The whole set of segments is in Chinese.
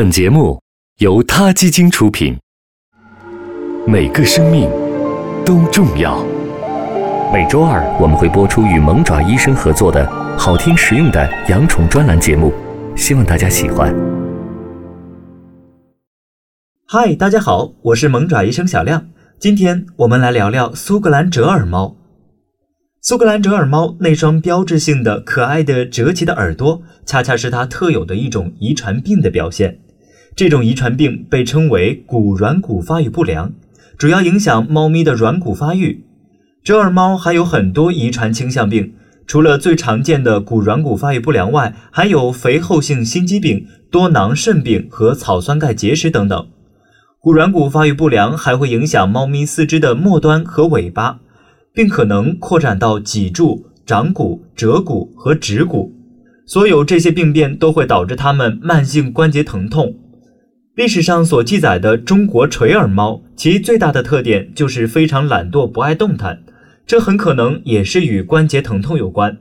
本节目由他基金出品。每个生命都重要。每周二我们会播出与萌爪医生合作的好听实用的养宠专栏节目，希望大家喜欢。嗨，大家好，我是萌爪医生小亮。今天我们来聊聊苏格兰折耳猫。苏格兰折耳猫那双标志性的、可爱的折起的耳朵，恰恰是它特有的一种遗传病的表现。这种遗传病被称为骨软骨发育不良，主要影响猫咪的软骨发育。折耳猫还有很多遗传倾向病，除了最常见的骨软骨发育不良外，还有肥厚性心肌病、多囊肾病和草酸钙结石等等。骨软骨发育不良还会影响猫咪四肢的末端和尾巴。并可能扩展到脊柱、掌骨、折骨和指骨。所有这些病变都会导致它们慢性关节疼痛。历史上所记载的中国垂耳猫，其最大的特点就是非常懒惰，不爱动弹。这很可能也是与关节疼痛有关。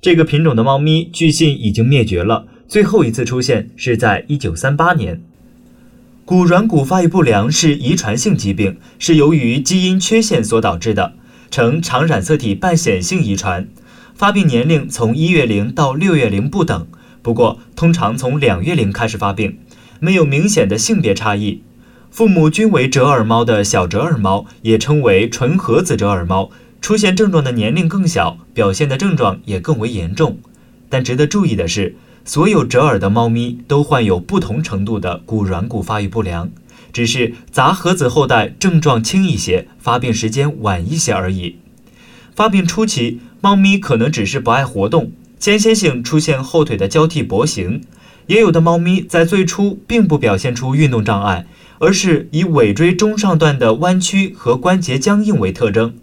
这个品种的猫咪据信已经灭绝了，最后一次出现是在1938年。骨软骨发育不良是遗传性疾病，是由于基因缺陷所导致的。呈常染色体半显性遗传，发病年龄从一月龄到六月龄不等，不过通常从两月龄开始发病，没有明显的性别差异。父母均为折耳猫的小折耳猫也称为纯合子折耳猫，出现症状的年龄更小，表现的症状也更为严重。但值得注意的是，所有折耳的猫咪都患有不同程度的骨软骨发育不良。只是杂合子后代症状轻一些，发病时间晚一些而已。发病初期，猫咪可能只是不爱活动，间歇性出现后腿的交替跛行；也有的猫咪在最初并不表现出运动障碍，而是以尾椎中上段的弯曲和关节僵硬为特征。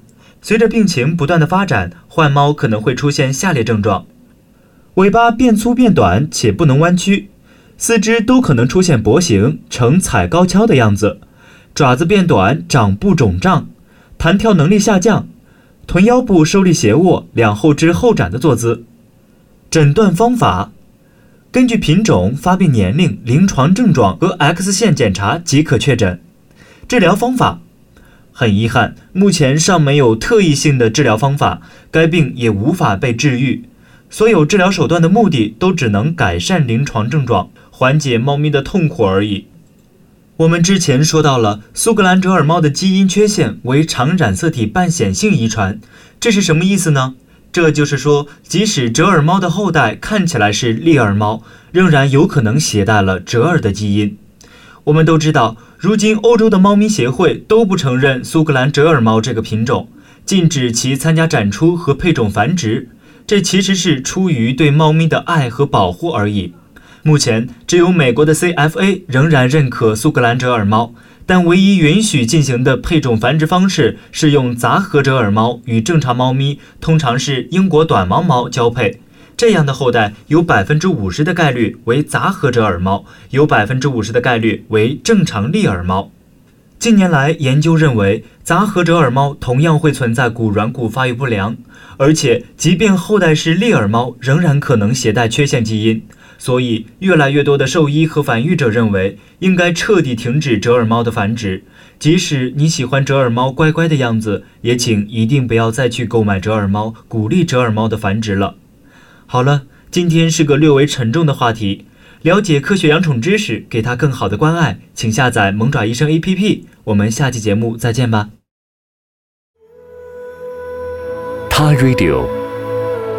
随着病情不断的发展，患猫可能会出现下列症状：尾巴变粗变短且不能弯曲。四肢都可能出现跛行，呈踩高跷的样子；爪子变短，掌部肿胀，弹跳能力下降，臀腰部受力斜卧，两后肢后展的坐姿。诊断方法：根据品种、发病年龄、临床症状和 X 线检查即可确诊。治疗方法：很遗憾，目前尚没有特异性的治疗方法，该病也无法被治愈。所有治疗手段的目的都只能改善临床症状。缓解猫咪的痛苦而已。我们之前说到了苏格兰折耳猫的基因缺陷为常染色体半显性遗传，这是什么意思呢？这就是说，即使折耳猫的后代看起来是立耳猫，仍然有可能携带了折耳的基因。我们都知道，如今欧洲的猫咪协会都不承认苏格兰折耳猫这个品种，禁止其参加展出和配种繁殖。这其实是出于对猫咪的爱和保护而已。目前，只有美国的 CFA 仍然认可苏格兰折耳猫，但唯一允许进行的配种繁殖方式是用杂合折耳猫与正常猫咪，通常是英国短毛猫交配。这样的后代有百分之五十的概率为杂合折耳猫，有百分之五十的概率为正常立耳猫。近年来，研究认为杂合折耳猫同样会存在骨软骨发育不良，而且即便后代是立耳猫，仍然可能携带缺陷基因。所以，越来越多的兽医和繁育者认为，应该彻底停止折耳猫的繁殖。即使你喜欢折耳猫乖乖的样子，也请一定不要再去购买折耳猫，鼓励折耳猫的繁殖了。好了，今天是个略微沉重的话题。了解科学养宠知识，给它更好的关爱，请下载萌爪医生 APP。我们下期节目再见吧。他 Radio。